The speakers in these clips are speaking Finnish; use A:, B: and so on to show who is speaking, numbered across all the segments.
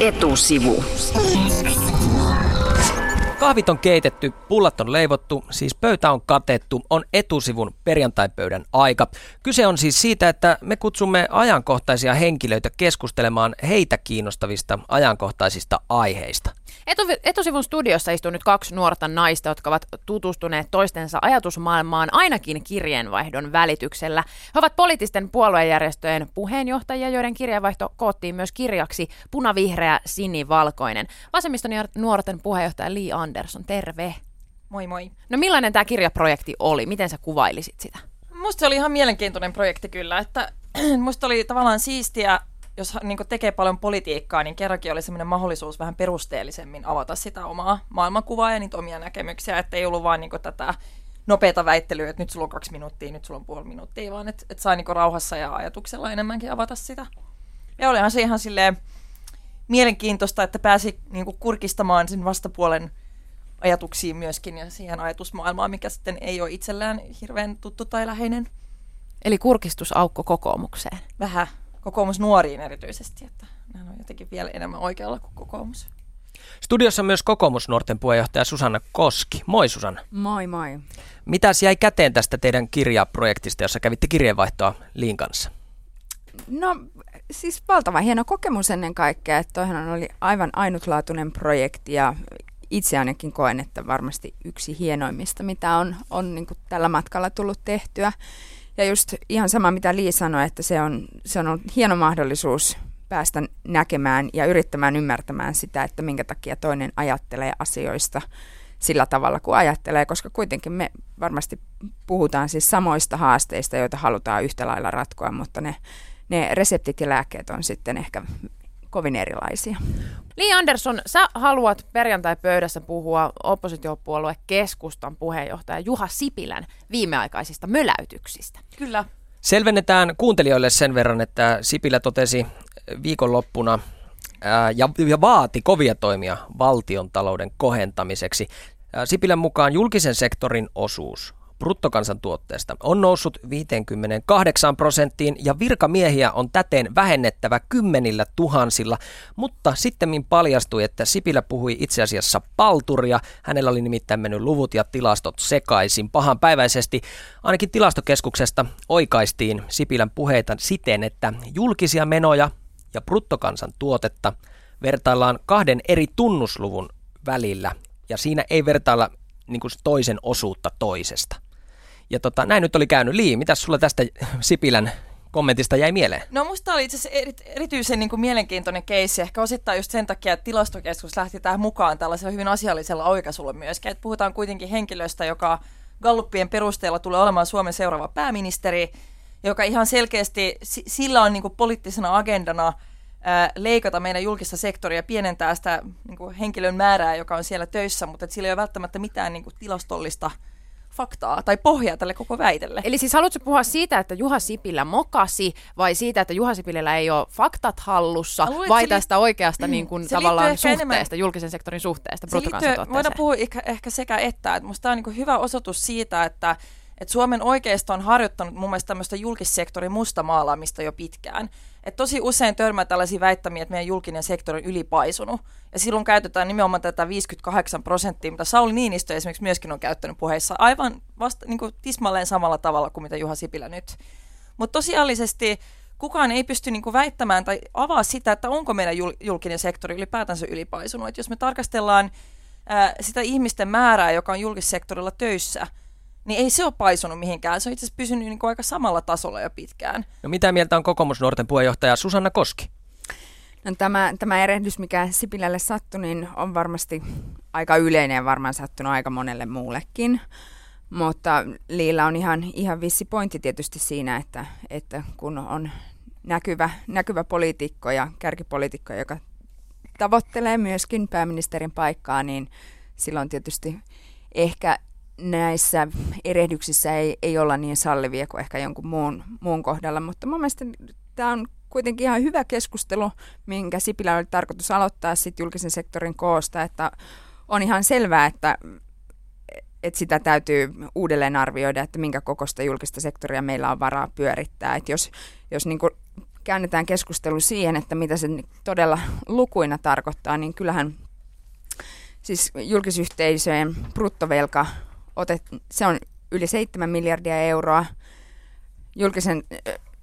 A: Etusivu.
B: Kahvit on keitetty, pullat on leivottu, siis pöytä on katettu, on etusivun perjantaipöydän aika. Kyse on siis siitä, että me kutsumme ajankohtaisia henkilöitä keskustelemaan heitä kiinnostavista ajankohtaisista aiheista.
C: Etu, etusivun studiossa istuu nyt kaksi nuorta naista, jotka ovat tutustuneet toistensa ajatusmaailmaan ainakin kirjeenvaihdon välityksellä. He ovat poliittisten puoluejärjestöjen puheenjohtajia, joiden kirjeenvaihto koottiin myös kirjaksi Punavihreä, sinivalkoinen. Vasemmiston nuorten puheenjohtaja Lee Anderson, terve.
D: Moi moi.
C: No millainen tämä kirjaprojekti oli? Miten sä kuvailisit sitä?
D: Musta se oli ihan mielenkiintoinen projekti kyllä, että musta oli tavallaan siistiä jos niin tekee paljon politiikkaa, niin kerrankin oli semmoinen mahdollisuus vähän perusteellisemmin avata sitä omaa maailmankuvaa ja niitä omia näkemyksiä, että ei ollut vaan niin tätä nopeata väittelyä, että nyt sulla on kaksi minuuttia, nyt sulla on puoli minuuttia, vaan että, että sai niin rauhassa ja ajatuksella enemmänkin avata sitä. Ja olihan se ihan silleen mielenkiintoista, että pääsi niin kurkistamaan sen vastapuolen ajatuksiin myöskin ja siihen ajatusmaailmaan, mikä sitten ei ole itsellään hirveän tuttu tai läheinen.
C: Eli kurkistusaukko kokoomukseen.
D: Vähän kokoomus nuoriin erityisesti, että nämä on jotenkin vielä enemmän oikealla kuin kokoomus.
B: Studiossa on myös kokoomusnuorten puheenjohtaja Susanna Koski. Moi Susanna.
E: Moi moi.
B: Mitäs jäi käteen tästä teidän kirjaprojektista, jossa kävitte kirjeenvaihtoa Liin kanssa?
E: No siis valtava hieno kokemus ennen kaikkea, että toihan oli aivan ainutlaatuinen projekti ja itse ainakin koen, että varmasti yksi hienoimmista, mitä on, on niin tällä matkalla tullut tehtyä. Ja just ihan sama, mitä Lii sanoi, että se on, se on ollut hieno mahdollisuus päästä näkemään ja yrittämään ymmärtämään sitä, että minkä takia toinen ajattelee asioista sillä tavalla kuin ajattelee, koska kuitenkin me varmasti puhutaan siis samoista haasteista, joita halutaan yhtä lailla ratkoa, mutta ne, ne reseptit ja lääkkeet on sitten ehkä kovin erilaisia.
C: Li Andersson, sä haluat perjantai-pöydässä puhua oppositiopuolue keskustan puheenjohtaja Juha Sipilän viimeaikaisista möläytyksistä.
D: Kyllä.
B: Selvennetään kuuntelijoille sen verran, että Sipilä totesi viikonloppuna ää, ja, ja vaati kovia toimia valtion talouden kohentamiseksi. Sipilän mukaan julkisen sektorin osuus bruttokansantuotteesta on noussut 58 prosenttiin ja virkamiehiä on täten vähennettävä kymmenillä tuhansilla, mutta sitten paljastui, että Sipilä puhui itse asiassa palturia. Hänellä oli nimittäin mennyt luvut ja tilastot sekaisin pahanpäiväisesti. Ainakin tilastokeskuksesta oikaistiin Sipilän puheita siten, että julkisia menoja ja bruttokansantuotetta vertaillaan kahden eri tunnusluvun välillä ja siinä ei vertailla niin kuin toisen osuutta toisesta. Ja tota, näin nyt oli käynyt. Lii, mitä sulla tästä Sipilän kommentista jäi mieleen?
D: No musta oli itse asiassa erityisen niin kuin mielenkiintoinen keissi, ehkä osittain just sen takia, että tilastokeskus lähti tähän mukaan tällaisella hyvin asiallisella oikaisulla myöskin. Että puhutaan kuitenkin henkilöstä, joka Galluppien perusteella tulee olemaan Suomen seuraava pääministeri, joka ihan selkeästi, sillä on niin kuin poliittisena agendana ää, leikata meidän julkista sektoria pienentää sitä niin kuin henkilön määrää, joka on siellä töissä, mutta sillä ei ole välttämättä mitään niin kuin tilastollista – faktaa tai pohjaa tälle koko väitelle.
C: Eli siis haluatko puhua siitä, että Juha Sipilä mokasi vai siitä, että Juha Sipilä ei ole faktat hallussa luulen, vai tästä li- oikeasta niin kuin, tavallaan suhteesta, enemmän, julkisen sektorin suhteesta bruttokansantuotteeseen?
D: Voidaan puhua ehkä, ehkä sekä että. että musta tämä on niin hyvä osoitus siitä, että että Suomen oikeisto on harjoittanut mun mielestä tämmöistä julkissektorin mustamaalaamista jo pitkään. Et tosi usein törmää tällaisia väittämiä, että meidän julkinen sektori on ylipaisunut. Ja silloin käytetään nimenomaan tätä 58 prosenttia, mitä Sauli Niinistö esimerkiksi myöskin on käyttänyt puheissa aivan vasta niin kuin tismalleen samalla tavalla kuin mitä Juha Sipilä nyt. Mutta tosiaalisesti kukaan ei pysty niin väittämään tai avaa sitä, että onko meidän julkinen sektori ylipäätänsä ylipaisunut. Et jos me tarkastellaan ää, sitä ihmisten määrää, joka on julkissektorilla töissä – niin ei se ole paisunut mihinkään. Se on itse asiassa pysynyt niin kuin aika samalla tasolla jo pitkään.
B: No mitä mieltä on kokoomusnuorten puheenjohtaja Susanna Koski?
E: No, tämä, tämä erehdys, mikä Sipilälle sattui, niin on varmasti aika yleinen ja varmaan sattunut aika monelle muullekin. Mutta Liilla on ihan, ihan vissi pointti tietysti siinä, että, että kun on näkyvä, näkyvä poliitikko ja kärkipoliitikko, joka tavoittelee myöskin pääministerin paikkaa, niin silloin tietysti ehkä näissä erehdyksissä ei, ei olla niin sallivia kuin ehkä jonkun muun, muun kohdalla, mutta mun mielestä tämä on kuitenkin ihan hyvä keskustelu, minkä Sipilä oli tarkoitus aloittaa sit julkisen sektorin koosta, että on ihan selvää, että, että sitä täytyy uudelleen arvioida, että minkä kokoista julkista sektoria meillä on varaa pyörittää. Että jos jos niin käännetään keskustelu siihen, että mitä se todella lukuina tarkoittaa, niin kyllähän siis julkisyhteisöjen bruttovelka, otet, se on yli 7 miljardia euroa. Julkisen,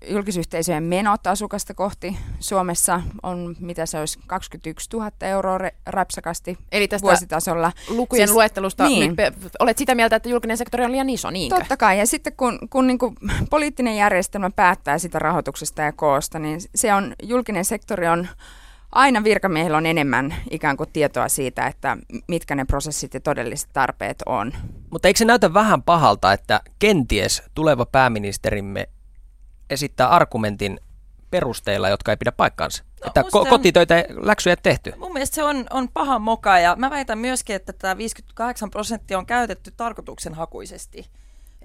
E: julkisyhteisöjen menot asukasta kohti Suomessa on, mitä se olisi, 21 000 euroa rapsakasti Eli tästä vuositasolla.
C: lukujen siis, luettelusta niin. nyt olet sitä mieltä, että julkinen sektori on liian iso, niinkö?
E: Totta kai, ja sitten kun, kun niin kuin poliittinen järjestelmä päättää sitä rahoituksesta ja koosta, niin se on, julkinen sektori on aina virkamiehillä on enemmän ikään kuin tietoa siitä, että mitkä ne prosessit ja todelliset tarpeet on.
B: Mutta eikö se näytä vähän pahalta, että kenties tuleva pääministerimme esittää argumentin perusteilla, jotka ei pidä paikkaansa? No, että ko- kotitöitä läksyjä tehty.
D: Mun mielestä se on, on paha moka ja mä väitän myöskin, että tämä 58 prosenttia on käytetty tarkoituksenhakuisesti.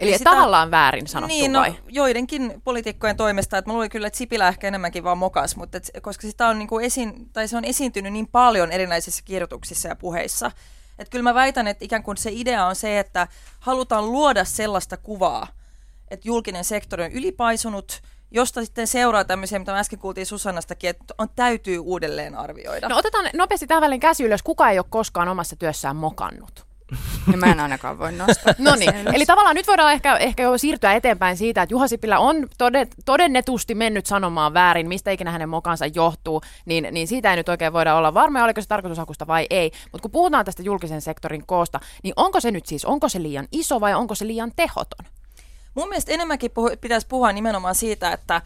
C: Eli, sitä, tavallaan väärin sanottu
D: niin,
C: no, vai?
D: joidenkin poliitikkojen toimesta, että mä luulin kyllä, että Sipilä ehkä enemmänkin vaan mokas, mutta et, koska sitä on, niin kuin esiin, tai se on esiintynyt niin paljon erinäisissä kirjoituksissa ja puheissa, että kyllä mä väitän, että ikään kuin se idea on se, että halutaan luoda sellaista kuvaa, että julkinen sektori on ylipaisunut, josta sitten seuraa tämmöisiä, mitä mä äsken kuultiin Susannastakin, että on, täytyy uudelleen arvioida.
C: No otetaan nopeasti tähän väliin käsi ylös. Kuka ei ole koskaan omassa työssään mokannut?
E: Ja mä en ainakaan voi nostaa.
C: no niin, eli tavallaan nyt voidaan ehkä, ehkä jo siirtyä eteenpäin siitä, että Juha Sipilä on todennetusti mennyt sanomaan väärin, mistä ikinä hänen mokansa johtuu, niin, niin siitä ei nyt oikein voida olla varma, oliko se tarkoitushakusta vai ei. Mutta kun puhutaan tästä julkisen sektorin koosta, niin onko se nyt siis, onko se liian iso vai onko se liian tehoton?
D: Mun mielestä enemmänkin puhu, pitäisi puhua nimenomaan siitä, että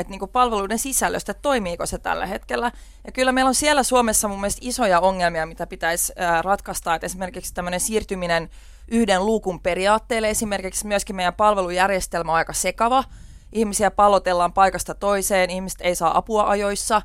D: että niin palveluiden sisällöstä, toimiiko se tällä hetkellä. Ja kyllä meillä on siellä Suomessa mun mielestä isoja ongelmia, mitä pitäisi ratkaista, että esimerkiksi tämmöinen siirtyminen yhden luukun periaatteelle, esimerkiksi myöskin meidän palvelujärjestelmä on aika sekava, ihmisiä pallotellaan paikasta toiseen, ihmiset ei saa apua ajoissa,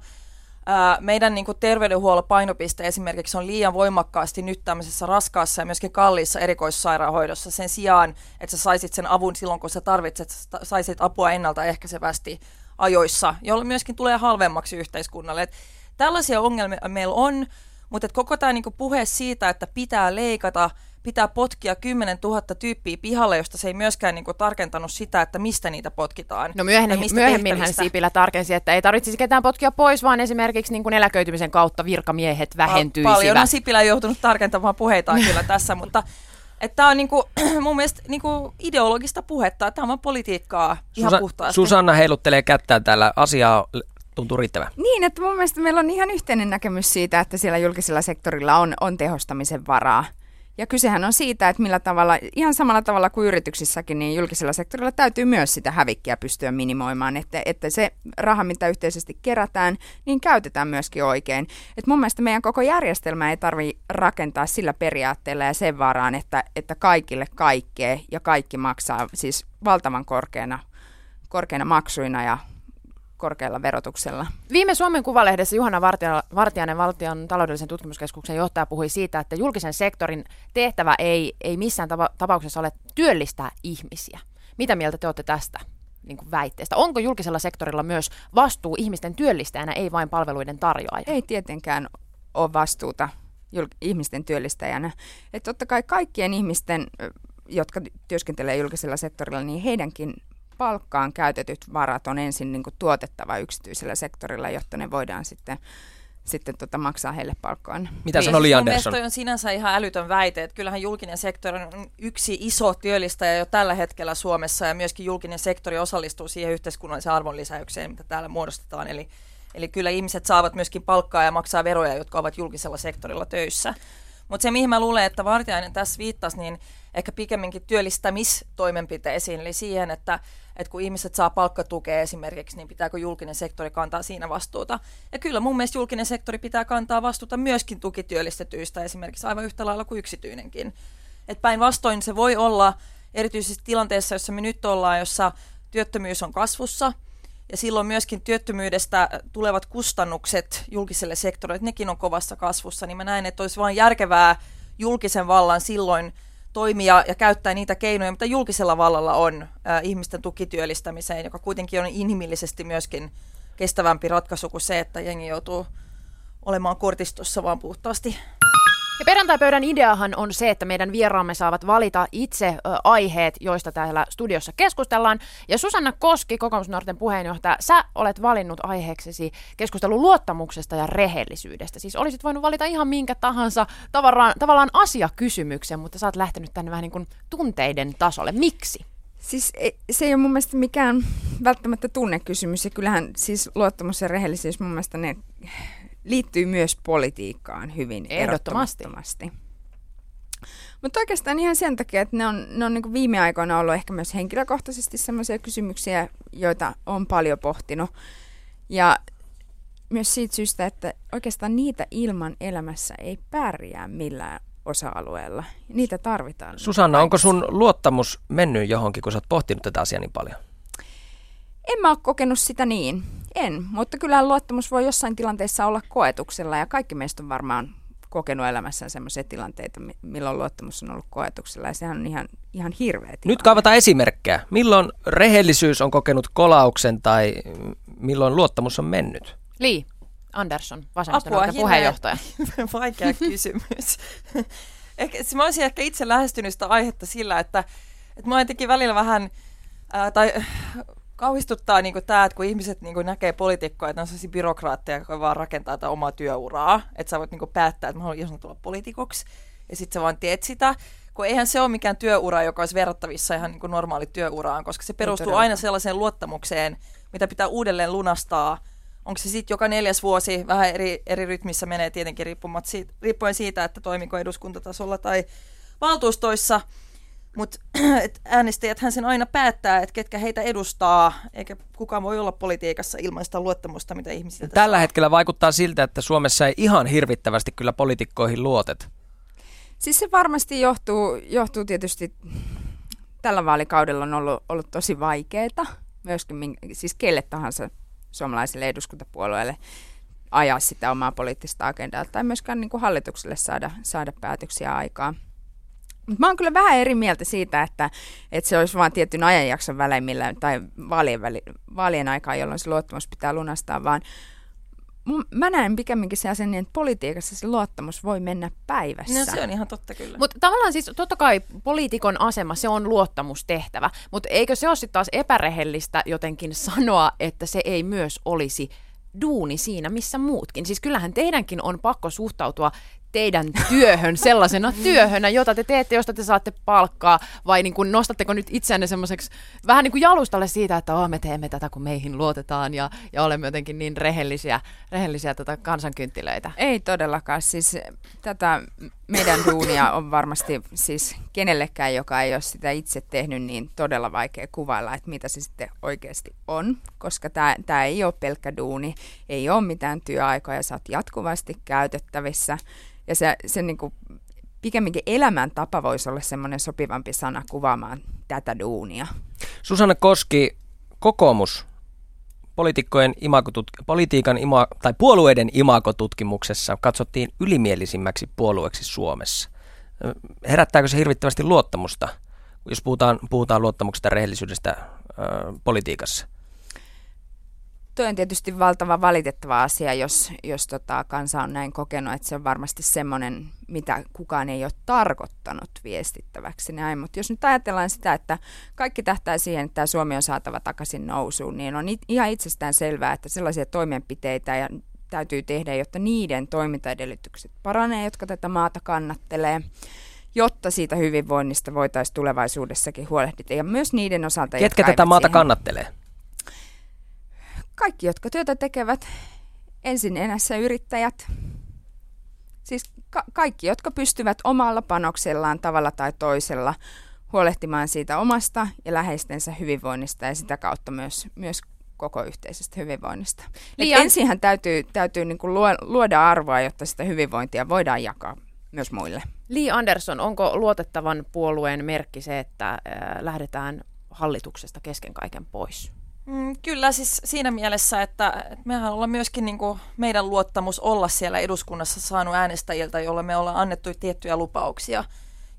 D: meidän niin kuin terveydenhuollon painopiste esimerkiksi on liian voimakkaasti nyt tämmöisessä raskaassa ja myöskin kalliissa erikoissairaanhoidossa sen sijaan, että sä saisit sen avun silloin, kun sä tarvitset, saisit apua ennaltaehkäisevästi ajoissa, jolloin myöskin tulee halvemmaksi yhteiskunnalle. Et tällaisia ongelmia meillä on, mutta koko tämä niinku puhe siitä, että pitää leikata, pitää potkia 10 000 tyyppiä pihalle, josta se ei myöskään niinku tarkentanut sitä, että mistä niitä potkitaan.
C: No myöhemmin, hän Sipilä tarkensi, että ei tarvitsisi ketään potkia pois, vaan esimerkiksi niinku eläköitymisen kautta virkamiehet vähentyisivät.
D: Paljon on Sipilä joutunut tarkentamaan puheitaan kyllä tässä, mutta Tämä on niinku, mun mielestä niinku ideologista puhetta. Tämä on politiikkaa ihan Susa- puhtaasti.
B: Susanna heiluttelee kättään täällä. Asiaa tuntuu riittävän.
E: Niin, että mun mielestä meillä on ihan yhteinen näkemys siitä, että siellä julkisella sektorilla on, on tehostamisen varaa. Ja kysehän on siitä, että millä tavalla, ihan samalla tavalla kuin yrityksissäkin, niin julkisella sektorilla täytyy myös sitä hävikkiä pystyä minimoimaan, että, että se raha, mitä yhteisesti kerätään, niin käytetään myöskin oikein. Et mun mielestä meidän koko järjestelmä ei tarvitse rakentaa sillä periaatteella ja sen varaan, että, että kaikille kaikkea ja kaikki maksaa siis valtavan korkeana, korkeana maksuina ja korkealla verotuksella.
C: Viime Suomen Kuvalehdessä Juhana Vartiainen valtion taloudellisen tutkimuskeskuksen johtaja puhui siitä, että julkisen sektorin tehtävä ei, ei missään tapauksessa ole työllistää ihmisiä. Mitä mieltä te olette tästä niin kuin väitteestä? Onko julkisella sektorilla myös vastuu ihmisten työllistäjänä, ei vain palveluiden tarjoaja?
E: Ei tietenkään ole vastuuta ihmisten työllistäjänä. Että totta kai kaikkien ihmisten, jotka työskentelee julkisella sektorilla, niin heidänkin palkkaan käytetyt varat on ensin niin kuin tuotettava yksityisellä sektorilla, jotta ne voidaan sitten sitten tota, maksaa heille palkkoon.
B: Mitä niin, sanoi Li Andersson?
D: on sinänsä ihan älytön väite, että kyllähän julkinen sektori on yksi iso työllistäjä jo tällä hetkellä Suomessa ja myöskin julkinen sektori osallistuu siihen yhteiskunnalliseen arvonlisäykseen, mitä täällä muodostetaan. Eli, eli kyllä ihmiset saavat myöskin palkkaa ja maksaa veroja, jotka ovat julkisella sektorilla töissä. Mutta se, mihin mä luulen, että Vartiainen tässä viittasi, niin ehkä pikemminkin työllistämistoimenpiteisiin, eli siihen, että, että kun ihmiset saa palkkatukea esimerkiksi, niin pitääkö julkinen sektori kantaa siinä vastuuta. Ja kyllä mun mielestä julkinen sektori pitää kantaa vastuuta myöskin tukityöllistetyistä esimerkiksi aivan yhtä lailla kuin yksityinenkin. Et päinvastoin se voi olla erityisesti tilanteessa, jossa me nyt ollaan, jossa työttömyys on kasvussa – ja silloin myöskin työttömyydestä tulevat kustannukset julkiselle sektorille, että nekin on kovassa kasvussa, niin mä näen, että olisi vain järkevää julkisen vallan silloin toimia ja käyttää niitä keinoja, mitä julkisella vallalla on äh, ihmisten tukityöllistämiseen, joka kuitenkin on inhimillisesti myöskin kestävämpi ratkaisu kuin se, että jengi joutuu olemaan kortistossa vaan puhtaasti.
C: Ja perjantai-pöydän ideahan on se, että meidän vieraamme saavat valita itse ö, aiheet, joista täällä studiossa keskustellaan. Ja Susanna Koski, kokoomusnuorten puheenjohtaja, sä olet valinnut aiheeksesi keskustelun luottamuksesta ja rehellisyydestä. Siis olisit voinut valita ihan minkä tahansa tavallaan, tavallaan asiakysymyksen, mutta sä oot lähtenyt tänne vähän niin kuin tunteiden tasolle. Miksi?
E: Siis se ei ole mun mielestä mikään välttämättä tunnekysymys ja kyllähän siis luottamus ja rehellisyys mun mielestä ne liittyy myös politiikkaan hyvin
C: Ehdottomasti.
E: ehdottomasti. Mutta oikeastaan ihan sen takia, että ne on, ne on niin viime aikoina ollut ehkä myös henkilökohtaisesti sellaisia kysymyksiä, joita on paljon pohtinut. Ja myös siitä syystä, että oikeastaan niitä ilman elämässä ei pärjää millään osa-alueella. Niitä tarvitaan.
B: Susanna, onko sun luottamus mennyt johonkin, kun sä oot pohtinut tätä asiaa niin paljon?
E: En mä ole kokenut sitä niin. En, mutta kyllä luottamus voi jossain tilanteessa olla koetuksella ja kaikki meistä on varmaan kokenut elämässään sellaisia tilanteita, milloin luottamus on ollut koetuksella ja sehän on ihan, ihan hirveä tilanne.
B: Nyt kaivataan esimerkkejä. Milloin rehellisyys on kokenut kolauksen tai milloin luottamus on mennyt?
C: Li Andersson, vasemmistonuorten puheenjohtaja.
D: Vaikea kysymys. ehkä, mä olisin ehkä itse lähestynyt sitä aihetta sillä, että, että mä jotenkin välillä vähän, ää, tai kauhistuttaa niin tämä, että kun ihmiset niin näkee poliitikkoja, että ne on sellaisia byrokraatteja, jotka vaan rakentaa tätä omaa työuraa, että sä voit niin päättää, että mä haluan ihan tulla poliitikoksi, ja sitten sä vaan teet sitä, kun eihän se ole mikään työura, joka olisi verrattavissa ihan niin normaali työuraan, koska se perustuu aina sellaiseen luottamukseen, mitä pitää uudelleen lunastaa. Onko se sitten joka neljäs vuosi, vähän eri, eri rytmissä menee tietenkin siitä, riippuen siitä, että toimiko eduskuntatasolla tai valtuustoissa – mutta äänestäjäthän sen aina päättää, että ketkä heitä edustaa, eikä kukaan voi olla politiikassa ilman sitä luottamusta, mitä ihmisiltä
B: Tällä
D: saa.
B: hetkellä vaikuttaa siltä, että Suomessa ei ihan hirvittävästi kyllä poliitikkoihin luotet.
E: Siis se varmasti johtuu, johtuu tietysti, tällä vaalikaudella on ollut, ollut tosi vaikeaa, myöskin siis kelle tahansa suomalaiselle eduskuntapuolueelle ajaa sitä omaa poliittista agendaa tai myöskään niin kuin hallitukselle saada, saada päätöksiä aikaan. Mä oon kyllä vähän eri mieltä siitä, että, että se olisi vain tietyn ajanjakson välein millä, tai vaalien, väli, vaalien aikaa, jolloin se luottamus pitää lunastaa, vaan mä näen pikemminkin sen niin, että politiikassa se luottamus voi mennä päivässä.
D: No se on ihan totta kyllä.
C: Mutta tavallaan siis totta kai poliitikon asema, se on luottamustehtävä, mutta eikö se ole sitten taas epärehellistä jotenkin sanoa, että se ei myös olisi duuni siinä, missä muutkin. Siis kyllähän teidänkin on pakko suhtautua teidän työhön sellaisena työhönä, jota te teette, josta te saatte palkkaa, vai niin kuin nostatteko nyt itseänne semmoiseksi vähän niin kuin jalustalle siitä, että oh, me teemme tätä, kun meihin luotetaan ja, ja olemme jotenkin niin rehellisiä, rehellisiä tätä kansankynttilöitä?
E: Ei todellakaan. Siis tätä meidän duunia on varmasti siis kenellekään, joka ei ole sitä itse tehnyt, niin todella vaikea kuvailla, että mitä se sitten oikeasti on, koska tämä, tämä ei ole pelkkä duuni, ei ole mitään työaikoja, sä oot jatkuvasti käytettävissä ja se, se niin kuin, pikemminkin elämäntapa voisi olla semmoinen sopivampi sana kuvaamaan tätä duunia.
B: Susanna Koski, kokoomus poliitikkojen imagotut- politiikan ima- tai puolueiden imagotutkimuksessa katsottiin ylimielisimmäksi puolueeksi Suomessa. Herättääkö se hirvittävästi luottamusta, jos puhutaan, puhutaan luottamuksesta ja rehellisyydestä äh, politiikassa?
E: Tuo on tietysti valtava valitettava asia, jos, jos tota, kansa on näin kokenut, että se on varmasti semmoinen, mitä kukaan ei ole tarkoittanut viestittäväksi näin. Mutta jos nyt ajatellaan sitä, että kaikki tähtää siihen, että tämä Suomi on saatava takaisin nousuun, niin on ihan itsestään selvää, että sellaisia toimenpiteitä ja täytyy tehdä, jotta niiden toimintaedellytykset paranee, jotka tätä maata kannattelee jotta siitä hyvinvoinnista voitaisiin tulevaisuudessakin huolehdita. Ja myös niiden osalta,
B: Ketkä tätä maata siihen... kannattelee?
E: Kaikki, jotka työtä tekevät, ensin enässä yrittäjät, siis ka- kaikki, jotka pystyvät omalla panoksellaan tavalla tai toisella huolehtimaan siitä omasta ja läheistensä hyvinvoinnista ja sitä kautta myös, myös koko yhteisestä hyvinvoinnista. Liian... Ensinhän täytyy, täytyy niin kuin luoda arvoa, jotta sitä hyvinvointia voidaan jakaa myös muille.
C: Li Andersson, onko luotettavan puolueen merkki se, että äh, lähdetään hallituksesta kesken kaiken pois?
D: Mm, kyllä siis siinä mielessä, että, mehän ollaan myöskin niin kuin meidän luottamus olla siellä eduskunnassa saanut äänestäjiltä, jolle me ollaan annettu tiettyjä lupauksia.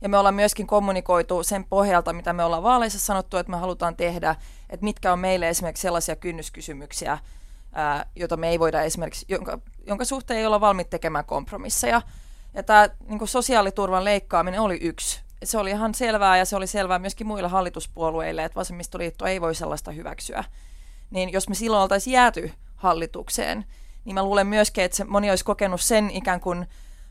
D: Ja me ollaan myöskin kommunikoitu sen pohjalta, mitä me ollaan vaaleissa sanottu, että me halutaan tehdä, että mitkä on meille esimerkiksi sellaisia kynnyskysymyksiä, ää, joita me ei voida esimerkiksi, jonka, jonka suhteen ei olla valmiit tekemään kompromisseja. Ja tämä niin sosiaaliturvan leikkaaminen oli yksi. Se oli ihan selvää ja se oli selvää myöskin muille hallituspuolueille, että vasemmistoliitto ei voi sellaista hyväksyä. Niin jos me silloin oltaisiin jääty hallitukseen, niin mä luulen myöskin, että se moni olisi kokenut sen ikään kuin,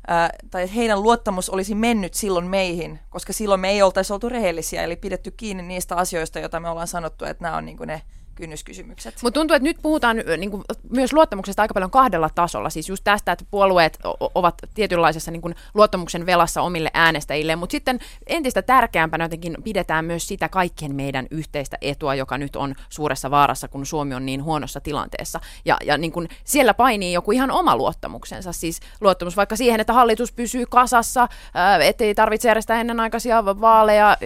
D: ää, tai heidän luottamus olisi mennyt silloin meihin, koska silloin me ei oltaisi oltu rehellisiä, eli pidetty kiinni niistä asioista, joita me ollaan sanottu, että nämä on niin ne kynnyskysymykset.
C: Mutta tuntuu, että nyt puhutaan niin kuin, myös luottamuksesta aika paljon kahdella tasolla. Siis just tästä, että puolueet ovat tietynlaisessa niin kuin, luottamuksen velassa omille äänestäjille, mutta sitten entistä tärkeämpänä jotenkin pidetään myös sitä kaikkien meidän yhteistä etua, joka nyt on suuressa vaarassa, kun Suomi on niin huonossa tilanteessa. Ja, ja niin kuin, siellä painii joku ihan oma luottamuksensa, siis luottamus vaikka siihen, että hallitus pysyy kasassa, ää, ettei tarvitse järjestää ennenaikaisia vaaleja,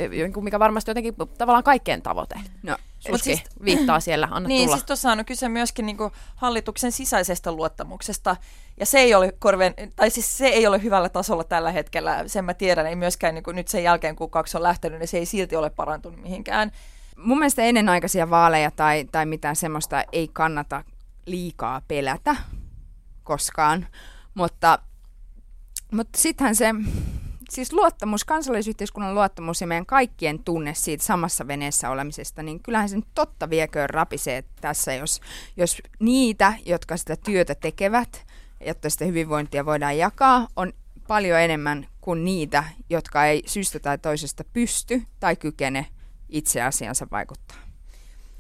C: mikä varmasti jotenkin tavallaan kaikkien tavoite. No Suski siis, viittaa siellä, anna
D: Niin,
C: tulla.
D: siis tuossa on kyse myöskin niinku hallituksen sisäisestä luottamuksesta, ja se ei ole korven, tai siis se ei ole hyvällä tasolla tällä hetkellä, sen mä tiedän, ei myöskään niinku nyt sen jälkeen, kun kaksi on lähtenyt, niin se ei silti ole parantunut mihinkään.
E: Mun mielestä ennenaikaisia vaaleja tai, tai mitään semmoista ei kannata liikaa pelätä koskaan, mutta, mutta sittenhän se siis luottamus, kansalaisyhteiskunnan luottamus ja meidän kaikkien tunne siitä samassa veneessä olemisesta, niin kyllähän sen totta vieköön rapisee tässä, jos, jos niitä, jotka sitä työtä tekevät, jotta sitä hyvinvointia voidaan jakaa, on paljon enemmän kuin niitä, jotka ei syystä tai toisesta pysty tai kykene itse asiansa vaikuttaa.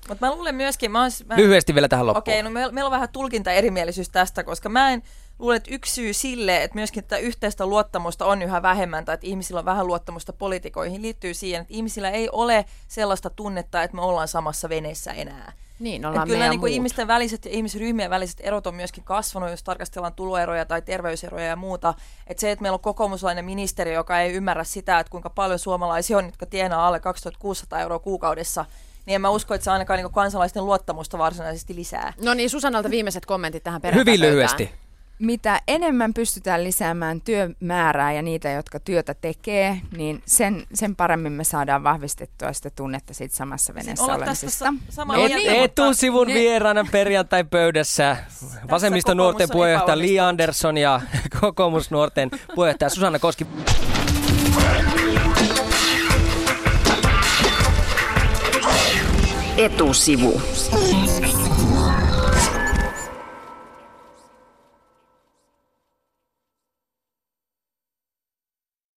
D: Mutta mä luulen myöskin... Mä,
B: mä, Lyhyesti vielä tähän loppuun.
D: Okei, okay, no meillä, meillä on vähän tulkinta erimielisyys tästä, koska mä en luulen, että yksi syy sille, että myöskin tätä yhteistä luottamusta on yhä vähemmän, tai että ihmisillä on vähän luottamusta poliitikoihin, liittyy siihen, että ihmisillä ei ole sellaista tunnetta, että me ollaan samassa veneessä enää.
C: Niin, ollaan
D: että kyllä niin kuin ihmisten väliset ja ihmisryhmien väliset erot on myöskin kasvanut, jos tarkastellaan tuloeroja tai terveyseroja ja muuta. Että se, että meillä on kokoomuslainen ministeri, joka ei ymmärrä sitä, että kuinka paljon suomalaisia on, jotka tienaa alle 2600 euroa kuukaudessa, niin en mä usko, että se ainakaan niin kansalaisten luottamusta varsinaisesti lisää.
C: No niin, Susanalta viimeiset kommentit tähän perään.
B: Hyvin lyhyesti
E: mitä enemmän pystytään lisäämään työmäärää ja niitä, jotka työtä tekee, niin sen, sen paremmin me saadaan vahvistettua sitä tunnetta siitä samassa veneessä olemisesta.
B: Sa- Et, niin, etusivun ne... vieraana perjantai-pöydässä vasemmisto nuorten puheenjohtaja Li Andersson ja kokoomusnuorten puheenjohtaja Susanna Koski. Etusivu.